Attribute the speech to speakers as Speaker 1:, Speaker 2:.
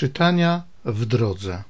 Speaker 1: Czytania w drodze.